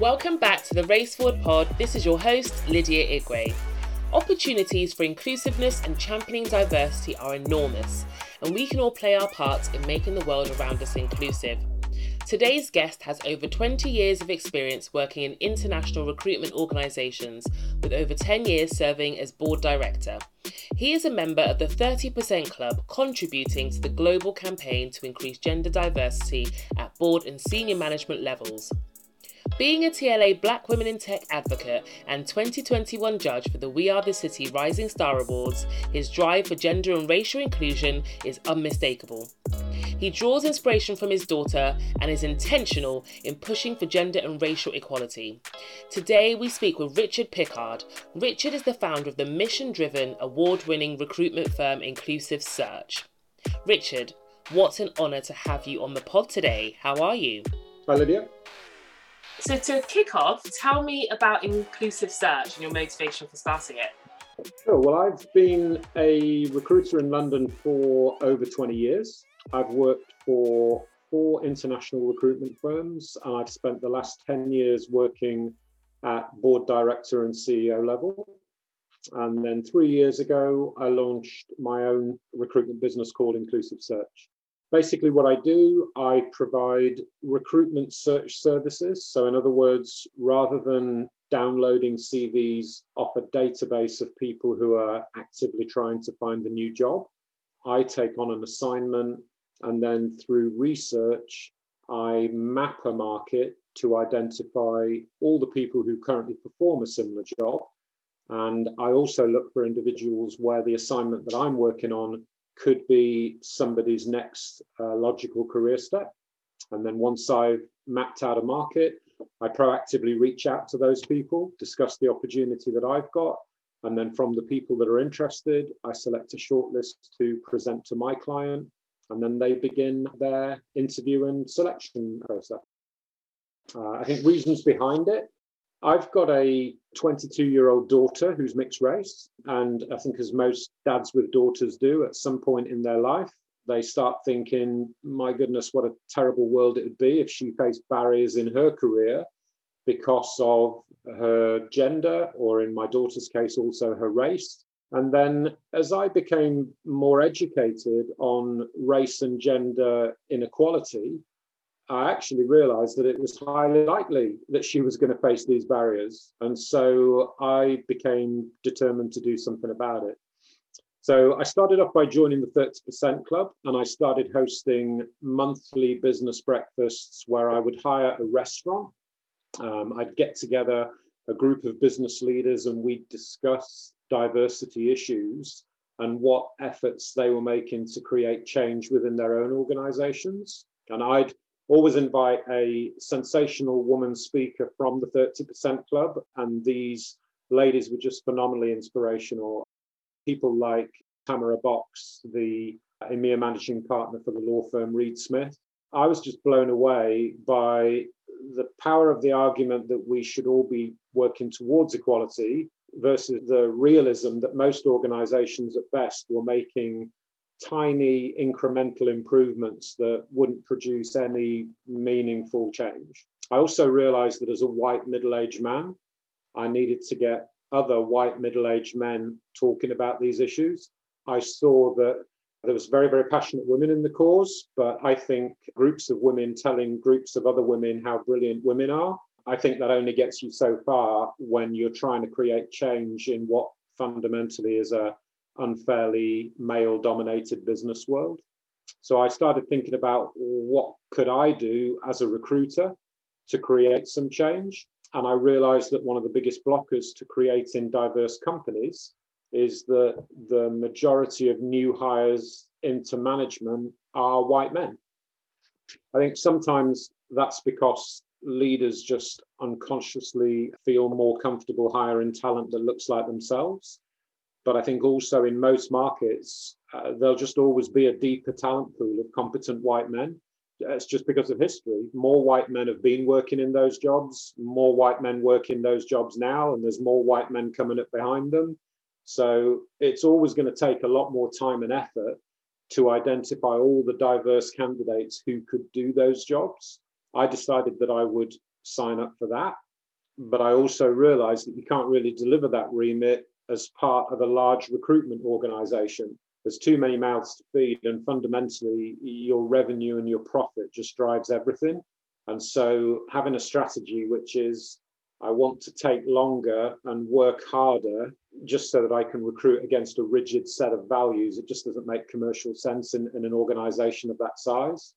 Welcome back to the Race Forward Pod. This is your host, Lydia Igwe. Opportunities for inclusiveness and championing diversity are enormous, and we can all play our parts in making the world around us inclusive. Today's guest has over 20 years of experience working in international recruitment organisations, with over 10 years serving as board director. He is a member of the 30% Club, contributing to the global campaign to increase gender diversity at board and senior management levels. Being a TLA Black Women in Tech advocate and 2021 judge for the We Are the City Rising Star Awards, his drive for gender and racial inclusion is unmistakable. He draws inspiration from his daughter and is intentional in pushing for gender and racial equality. Today, we speak with Richard Pickard. Richard is the founder of the mission driven, award winning recruitment firm Inclusive Search. Richard, what an honour to have you on the pod today. How are you? Hi, Lydia. So, to kick off, tell me about Inclusive Search and your motivation for starting it. Sure. Well, I've been a recruiter in London for over 20 years. I've worked for four international recruitment firms, and I've spent the last 10 years working at board director and CEO level. And then three years ago, I launched my own recruitment business called Inclusive Search. Basically, what I do, I provide recruitment search services. So, in other words, rather than downloading CVs off a database of people who are actively trying to find a new job, I take on an assignment and then through research, I map a market to identify all the people who currently perform a similar job. And I also look for individuals where the assignment that I'm working on could be somebody's next uh, logical career step. And then once I've mapped out a market, I proactively reach out to those people, discuss the opportunity that I've got. And then from the people that are interested, I select a shortlist to present to my client and then they begin their interview and selection process. Uh, I think reasons behind it. I've got a 22 year old daughter who's mixed race. And I think, as most dads with daughters do at some point in their life, they start thinking, my goodness, what a terrible world it would be if she faced barriers in her career because of her gender, or in my daughter's case, also her race. And then as I became more educated on race and gender inequality, I actually realized that it was highly likely that she was going to face these barriers. And so I became determined to do something about it. So I started off by joining the 30% Club and I started hosting monthly business breakfasts where I would hire a restaurant. Um, I'd get together a group of business leaders and we'd discuss diversity issues and what efforts they were making to create change within their own organizations. And I'd always invite a sensational woman speaker from the 30% Club, and these ladies were just phenomenally inspirational. People like Tamara Box, the EMEA managing partner for the law firm Reed Smith. I was just blown away by the power of the argument that we should all be working towards equality versus the realism that most organizations at best were making tiny incremental improvements that wouldn't produce any meaningful change. I also realized that as a white middle aged man, I needed to get other white middle aged men talking about these issues. I saw that there was very, very passionate women in the cause, but I think groups of women telling groups of other women how brilliant women are I think that only gets you so far when you're trying to create change in what fundamentally is a unfairly male dominated business world. So I started thinking about what could I do as a recruiter to create some change. And I realized that one of the biggest blockers to creating diverse companies is that the majority of new hires into management are white men. I think sometimes that's because leaders just unconsciously feel more comfortable hiring talent that looks like themselves. But I think also in most markets, uh, there'll just always be a deeper talent pool of competent white men. It's just because of history. More white men have been working in those jobs, more white men work in those jobs now, and there's more white men coming up behind them. So it's always going to take a lot more time and effort to identify all the diverse candidates who could do those jobs. I decided that I would sign up for that. But I also realized that you can't really deliver that remit as part of a large recruitment organization. There's too many mouths to feed, and fundamentally, your revenue and your profit just drives everything. And so, having a strategy which is I want to take longer and work harder just so that I can recruit against a rigid set of values. It just doesn't make commercial sense in, in, an organization of that size.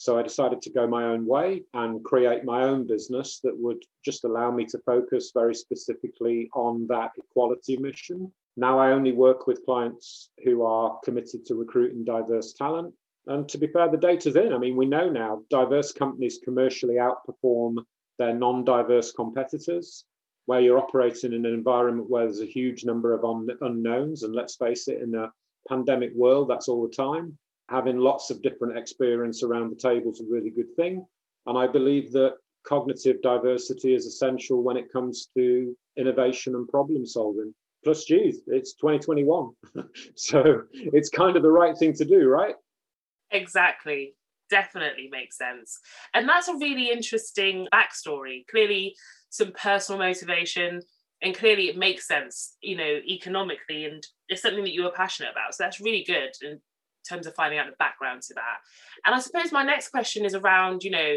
So I decided to go my own way and create my own business that would just allow me to focus very specifically on that equality mission. Now I only work with clients who are committed to recruiting diverse talent. And to be fair, the data's in. I mean, we know now diverse companies commercially outperform their non diverse competitors, where you're operating in an environment where there's a huge number of un- unknowns. And let's face it, in a pandemic world, that's all the time. Having lots of different experience around the table is a really good thing. And I believe that cognitive diversity is essential when it comes to innovation and problem solving. Plus, geez, it's 2021. so it's kind of the right thing to do, right? Exactly definitely makes sense. And that's a really interesting backstory. Clearly, some personal motivation, and clearly it makes sense, you know, economically, and it's something that you were passionate about. So that's really good in terms of finding out the background to that. And I suppose my next question is around, you know,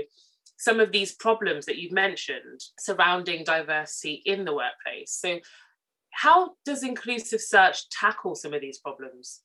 some of these problems that you've mentioned surrounding diversity in the workplace. So, how does inclusive search tackle some of these problems?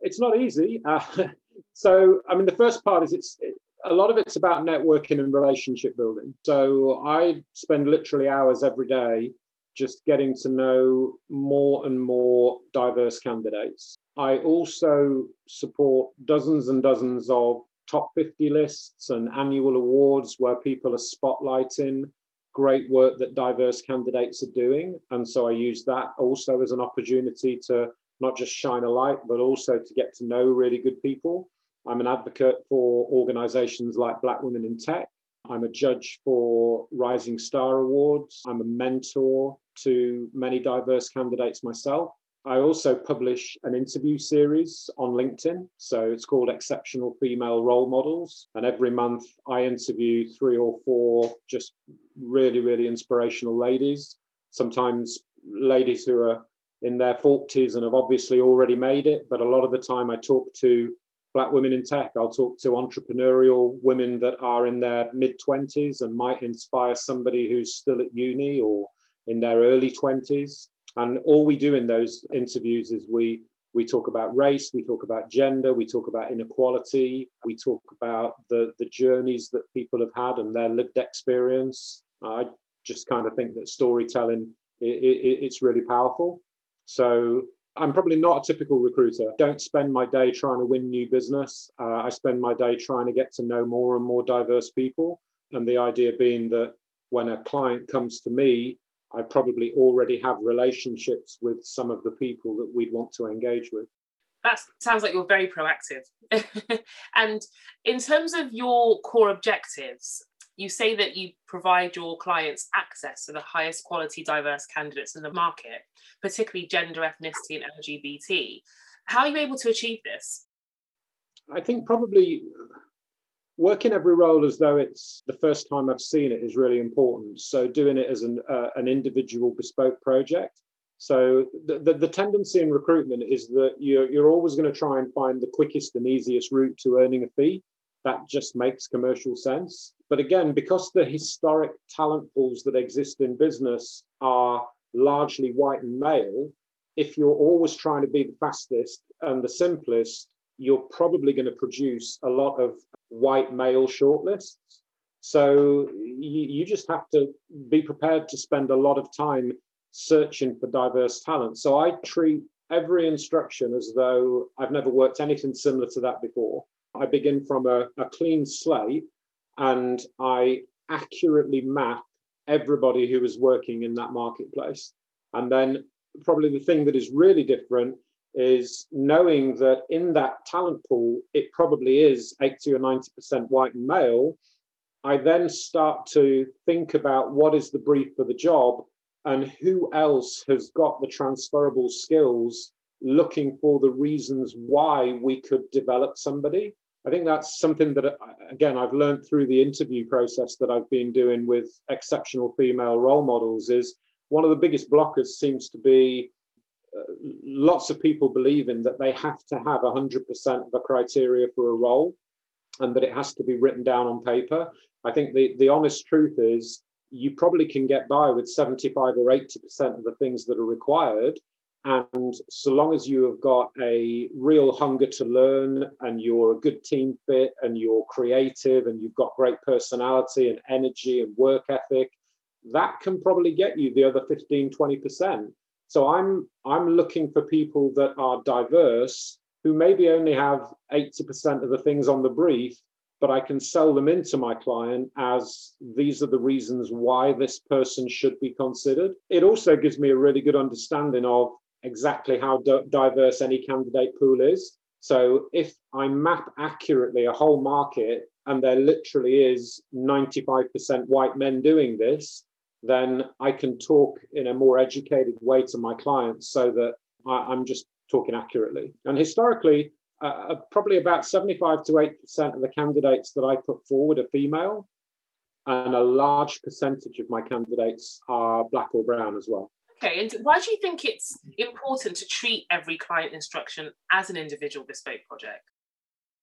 It's not easy. Uh, so, I mean, the first part is it's it, a lot of it's about networking and relationship building. So, I spend literally hours every day just getting to know more and more diverse candidates. I also support dozens and dozens of top 50 lists and annual awards where people are spotlighting great work that diverse candidates are doing. And so I use that also as an opportunity to not just shine a light, but also to get to know really good people. I'm an advocate for organizations like Black Women in Tech. I'm a judge for Rising Star Awards. I'm a mentor to many diverse candidates myself. I also publish an interview series on LinkedIn. So it's called Exceptional Female Role Models. And every month I interview three or four just really, really inspirational ladies, sometimes ladies who are in their 40s and have obviously already made it. But a lot of the time, I talk to Black women in tech. I'll talk to entrepreneurial women that are in their mid 20s and might inspire somebody who's still at uni or in their early 20s. And all we do in those interviews is we we talk about race, we talk about gender, we talk about inequality, we talk about the the journeys that people have had and their lived experience. I just kind of think that storytelling it, it, it's really powerful. So I'm probably not a typical recruiter. Don't spend my day trying to win new business. Uh, I spend my day trying to get to know more and more diverse people. And the idea being that when a client comes to me, I probably already have relationships with some of the people that we'd want to engage with. That sounds like you're very proactive. and in terms of your core objectives, you say that you provide your clients access to the highest quality diverse candidates in the market, particularly gender, ethnicity, and LGBT. How are you able to achieve this? I think probably working every role as though it's the first time I've seen it is really important. So doing it as an, uh, an individual bespoke project. So the, the, the, tendency in recruitment is that you're, you're always going to try and find the quickest and easiest route to earning a fee that just makes commercial sense. But again, because the historic talent pools that exist in business are largely white and male, if you're always trying to be the fastest and the simplest, you're probably going to produce a lot of white male shortlists. So you, you just have to be prepared to spend a lot of time searching for diverse talent. So I treat every instruction as though I've never worked anything similar to that before. I begin from a, a clean slate and I accurately map everybody who is working in that marketplace. And then, probably the thing that is really different is knowing that in that talent pool, it probably is 80 or 90% white and male. I then start to think about what is the brief for the job and who else has got the transferable skills looking for the reasons why we could develop somebody I think that's something that, uh, again, I've learned through the interview process that I've been doing with exceptional female role models. Is one of the biggest blockers seems to be uh, lots of people believing that they have to have 100% of the criteria for a role and that it has to be written down on paper. I think the, the honest truth is you probably can get by with 75 or 80% of the things that are required. And so long as you have got a real hunger to learn and you're a good team fit and you're creative and you've got great personality and energy and work ethic, that can probably get you the other 15, 20%. So I'm I'm looking for people that are diverse who maybe only have 80% of the things on the brief, but I can sell them into my client as these are the reasons why this person should be considered. It also gives me a really good understanding of exactly how diverse any candidate pool is. So if I map accurately a whole market and there literally is 95% white men doing this, then I can talk in a more educated way to my clients so that I, am just talking accurately. And historically, uh, uh probably about 75 to 8% of the candidates that I put forward are female, and a large percentage of my candidates are black or brown as well. Okay, and why do you think it's important to treat every client instruction as an individual bespoke project?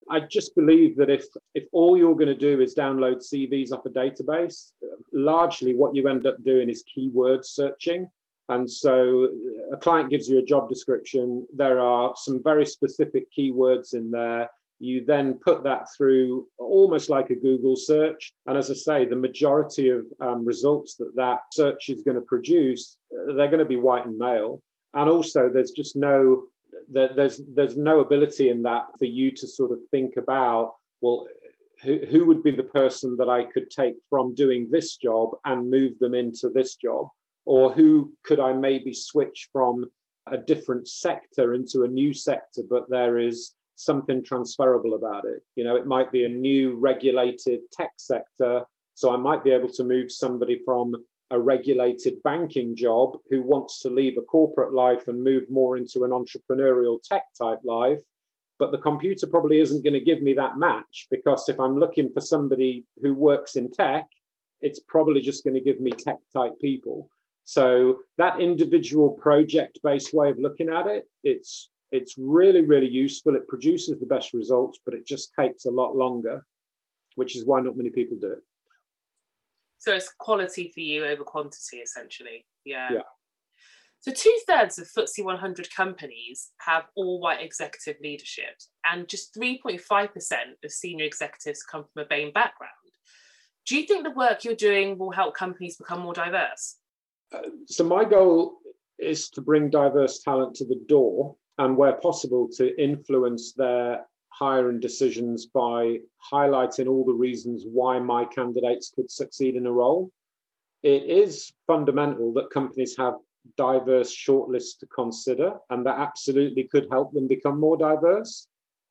I just believe that if if all you're going to do is download CVs off a database, largely what you end up doing is keyword searching. And so uh, a client gives you a job description. There are some very specific keywords in there. You then put that through almost like a Google search. And as I say, the majority of um, results that that search is going to produce, they're going to be white and male. And also, there's just no there's there's no ability in that for you to sort of think about well who, who would be the person that I could take from doing this job and move them into this job or who could I maybe switch from a different sector into a new sector but there is something transferable about it you know it might be a new regulated tech sector so I might be able to move somebody from a regulated banking job who wants to leave a corporate life and move more into an entrepreneurial tech type life. But the computer probably isn't going to give me that match because if I'm looking for somebody who works in tech, it's probably just going to give me tech type people. So that individual project based way of looking at it, it's it's really really useful. It produces the best results, but it just takes a lot longer, which is why not many people do it. So it's quality for you over quantity, essentially. Yeah. Yeah. So two thirds of FTSE 100 companies have all white executive leadership, and just 3.5% of senior executives come from a BAME background. Do you think the work you're doing will help companies become more diverse? Uh, so my goal is to bring diverse talent to the door and where possible to influence their hiring decisions by highlighting all the reasons why my candidates could succeed in a role. It is fundamental that companies have diverse shortlists to consider, and that absolutely could help them become more diverse.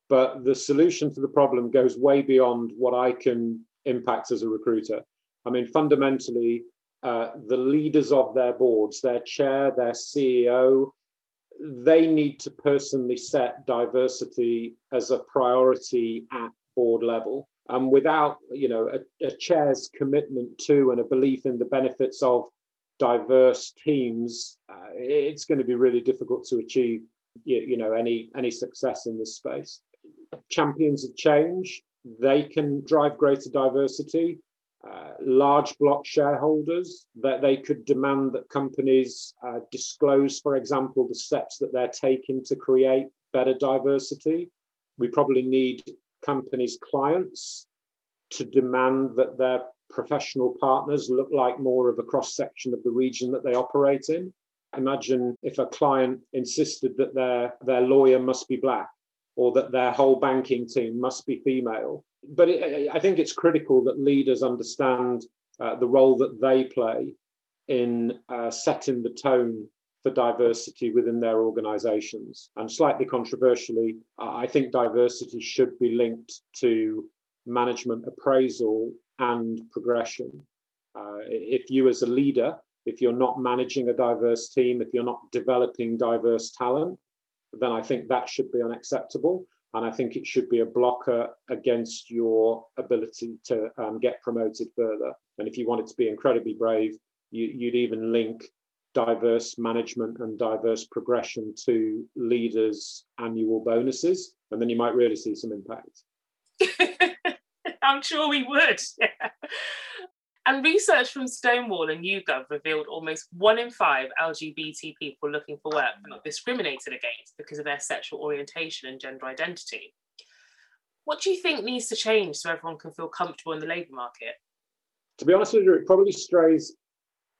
But the solution to the problem goes way beyond what I can impact as a recruiter. I mean, fundamentally, uh, the leaders of their boards, their chair, their CEO, they need to personally set diversity as a priority at board level. And without, you know, a, a chair's commitment to and a belief in the benefits of diverse teams, uh, it's going to be really difficult to achieve, you, you know, any any success in this space. Champions of change, they can drive greater diversity uh, large block shareholders that they could demand that companies uh, disclose, for example, the steps that they're taking to create better diversity. We probably need companies' clients to demand that their professional partners look like more of a cross section of the region that they operate in. Imagine if a client insisted that their, their lawyer must be black or that their whole banking team must be female but it, I think it's critical that leaders understand uh, the role that they play in uh, setting the tone for diversity within their organizations. And slightly controversially, I think diversity should be linked to management appraisal and progression. Uh, if you, as a leader, if you're not managing a diverse team, if you're not developing diverse talent, then I think that should be unacceptable. And I think it should be a blocker against your ability to um, get promoted further. And if you wanted to be incredibly brave, you, you'd even link diverse management and diverse progression to leaders' annual bonuses. And then you might really see some impact. I'm sure we would. And research from Stonewall and YouGov revealed almost one in five LGBT people looking for work were not discriminated against because of their sexual orientation and gender identity. What do you think needs to change so everyone can feel comfortable in the labour market? To be honest with you, it probably strays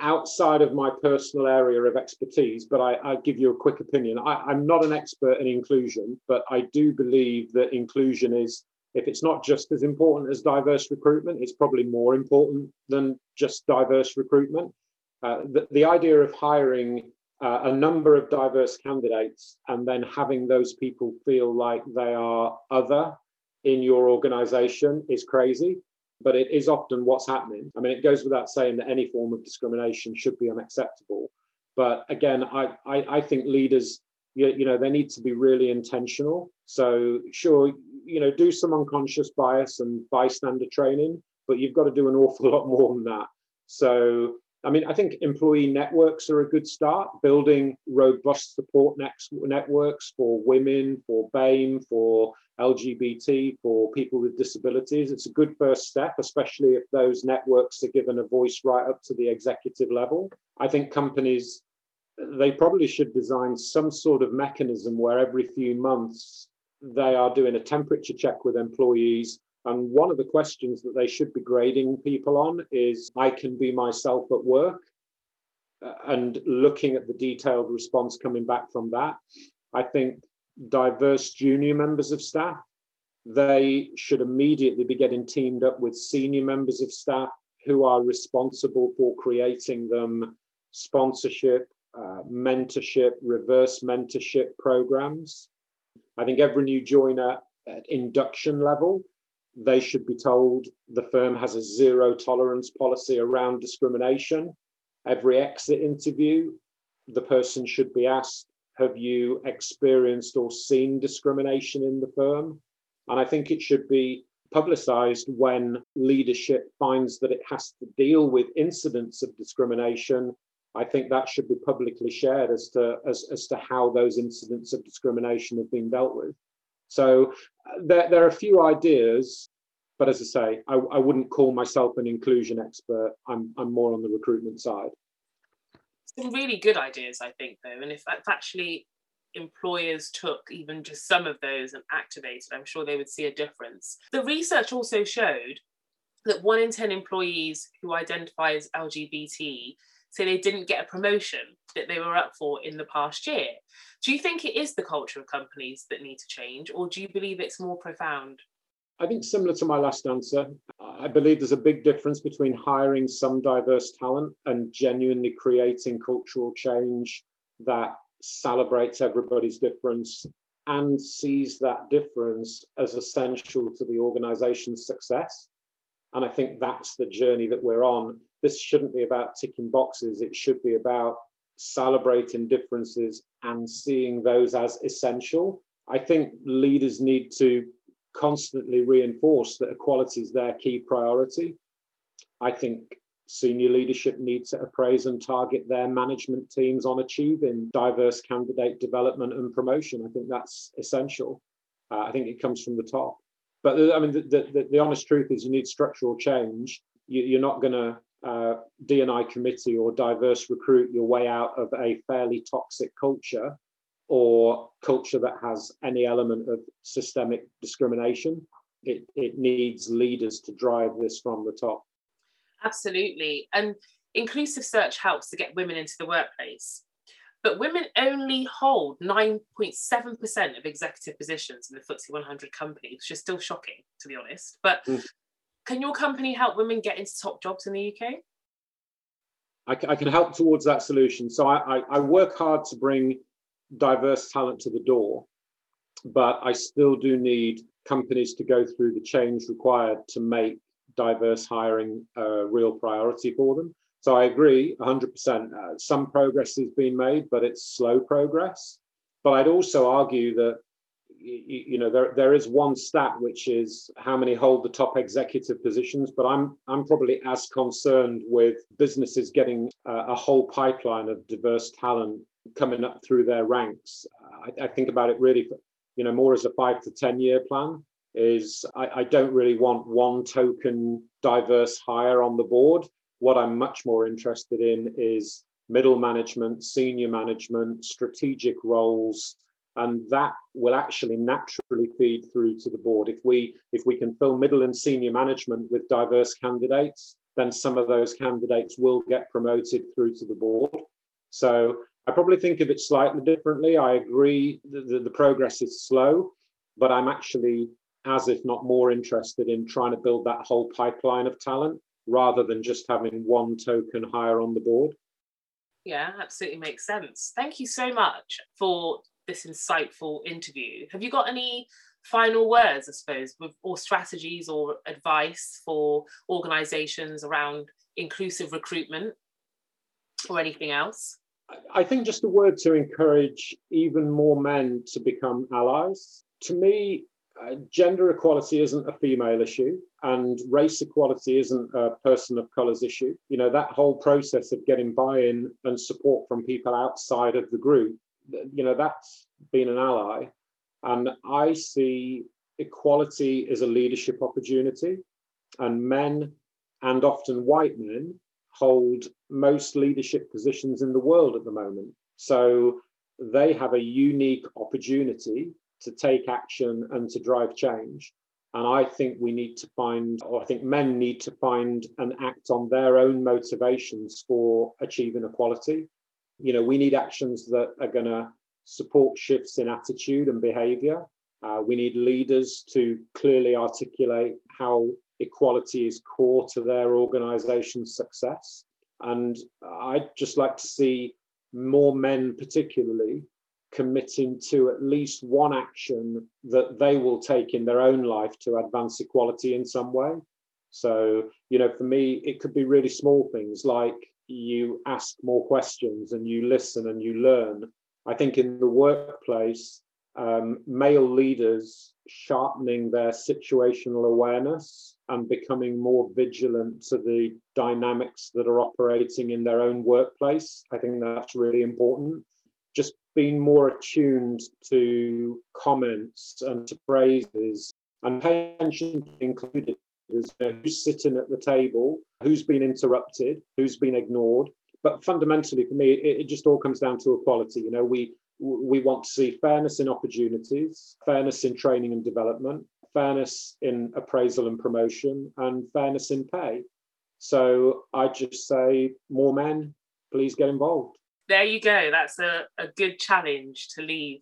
outside of my personal area of expertise, but I, I give you a quick opinion. I, I'm not an expert in inclusion, but I do believe that inclusion is if it's not just as important as diverse recruitment, it's probably more important than just diverse recruitment. Uh, the, the, idea of hiring uh, a number of diverse candidates and then having those people feel like they are other in your organization is crazy, but it is often what's happening. I mean, it goes without saying that any form of discrimination should be unacceptable. But again, I, I, I think leaders, you, you know, they need to be really intentional. So, sure, you know, do some unconscious bias and bystander training, but you've got to do an awful lot more than that. So, I mean, I think employee networks are a good start, building robust support networks for women, for BAME, for LGBT, for people with disabilities. It's a good first step, especially if those networks are given a voice right up to the executive level. I think companies, they probably should design some sort of mechanism where every few months they are doing a temperature check with employees. And one of the questions that they should be grading people on is I can be myself at work. Uh, and looking at the detailed response coming back from that, I think diverse junior members of staff, they should immediately be getting teamed up with senior members of staff who are responsible for creating them sponsorship, uh, mentorship, reverse mentorship programs. I think every new joiner at induction level, they should be told the firm has a zero tolerance policy around discrimination. Every exit interview, the person should be asked, Have you experienced or seen discrimination in the firm? And I think it should be publicized when leadership finds that it has to deal with incidents of discrimination I think that should be publicly shared as to as, as to how those incidents of discrimination have been dealt with. So uh, there, there are a few ideas, but as I say, I, I wouldn't call myself an inclusion expert. I'm I'm more on the recruitment side. Some really good ideas, I think, though, and if, if actually employers took even just some of those and activated, I'm sure they would see a difference. The research also showed that one in 10 employees who identify as LGBT so they didn't get a promotion that they were up for in the past year. Do you think it is the culture of companies that need to change, or do you believe it's more profound? I think similar to my last answer, I believe there's a big difference between hiring some diverse talent and genuinely creating cultural change that celebrates everybody's difference and sees that difference as essential to the organization's success. And I think that's the journey that we're on this shouldn't be about ticking boxes. It should be about celebrating differences and seeing those as essential. I think leaders need to constantly reinforce that equality is their key priority. I think senior leadership needs to appraise and target their management teams on achieving diverse candidate development and promotion. I think that's essential. Uh, I think it comes from the top. But I mean, the, the, the honest truth is you need structural change. You, you're not going to uh, D&I committee or diverse recruit your way out of a fairly toxic culture or culture that has any element of systemic discrimination. It, it needs leaders to drive this from the top. Absolutely. And inclusive search helps to get women into the workplace. But women only hold 9.7% of executive positions in the FTSE 100 companies, which is still shocking, to be honest. But mm. Can your company help women get into top jobs in the UK? I, I can help towards that solution. So I, I, I work hard to bring diverse talent to the door, but I still do need companies to go through the change required to make diverse hiring a real priority for them. So I agree 100%. Uh, some progress has been made, but it's slow progress. But I'd also argue that you, know there there is one stat which is how many hold the top executive positions, but I'm I'm probably as concerned with businesses getting uh, a whole pipeline of diverse talent coming up through their ranks. I, I think about it really, you know, more as a five to ten year plan. Is I, I don't really want one token diverse hire on the board. What I'm much more interested in is middle management, senior management, strategic roles, and that will actually naturally feed through to the board. If we if we can fill middle and senior management with diverse candidates, then some of those candidates will get promoted through to the board. So I probably think of it slightly differently. I agree that the, progress is slow, but I'm actually as if not more interested in trying to build that whole pipeline of talent rather than just having one token hire on the board. Yeah, absolutely makes sense. Thank you so much for this insightful interview. Have you got any final words, I suppose, with, or strategies or advice for organizations around inclusive recruitment or anything else? I think just a word to encourage even more men to become allies. To me, uh, gender equality isn't a female issue and race equality isn't a person of color's issue. You know that whole process of getting buy-in and support from people outside of the group you know that's been an ally. And i see equality as a leadership opportunity and men and often white men hold most leadership positions in the world at the moment. So they have a unique opportunity to take action and to drive change. And I think we need to find, or I think men need to find and act on their own motivations for achieving equality. You know, we need actions that are going to support shifts in attitude and behavior. Uh, we need leaders to clearly articulate how equality is core to their organization's success. And I'd just like to see more men, particularly, committing to at least one action that they will take in their own life to advance equality in some way. So, you know, for me, it could be really small things like you ask more questions and you listen and you learn. I think in the workplace, um, male leaders sharpening their situational awareness and becoming more vigilant to the dynamics that are operating in their own workplace. I think that's really important. Been more attuned to comments and to phrases and pay attention included know, who's sitting at the table, who's been interrupted, who's been ignored. But fundamentally, for me, it, it just all comes down to equality. You know, we we want to see fairness in opportunities, fairness in training and development, fairness in appraisal and promotion, and fairness in pay. So I just say, more men, please get involved there you go. That's a, a good challenge to leave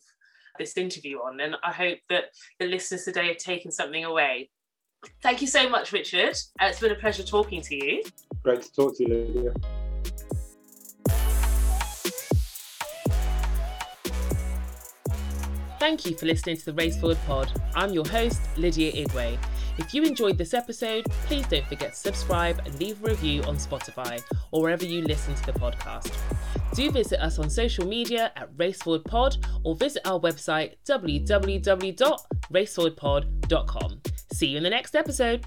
this interview on. And I hope that the listeners today have taken something away. Thank you so much, Richard. Uh, it's been a pleasure talking to you. Great to talk to you, Lydia. Thank you for listening to the Race Forward Pod. I'm your host, Lydia Igwe. If you enjoyed this episode, please don't forget to subscribe and leave a review on Spotify or wherever you listen to the podcast. Do visit us on social media at RaceForwardPod or visit our website www.raceforwardpod.com. See you in the next episode.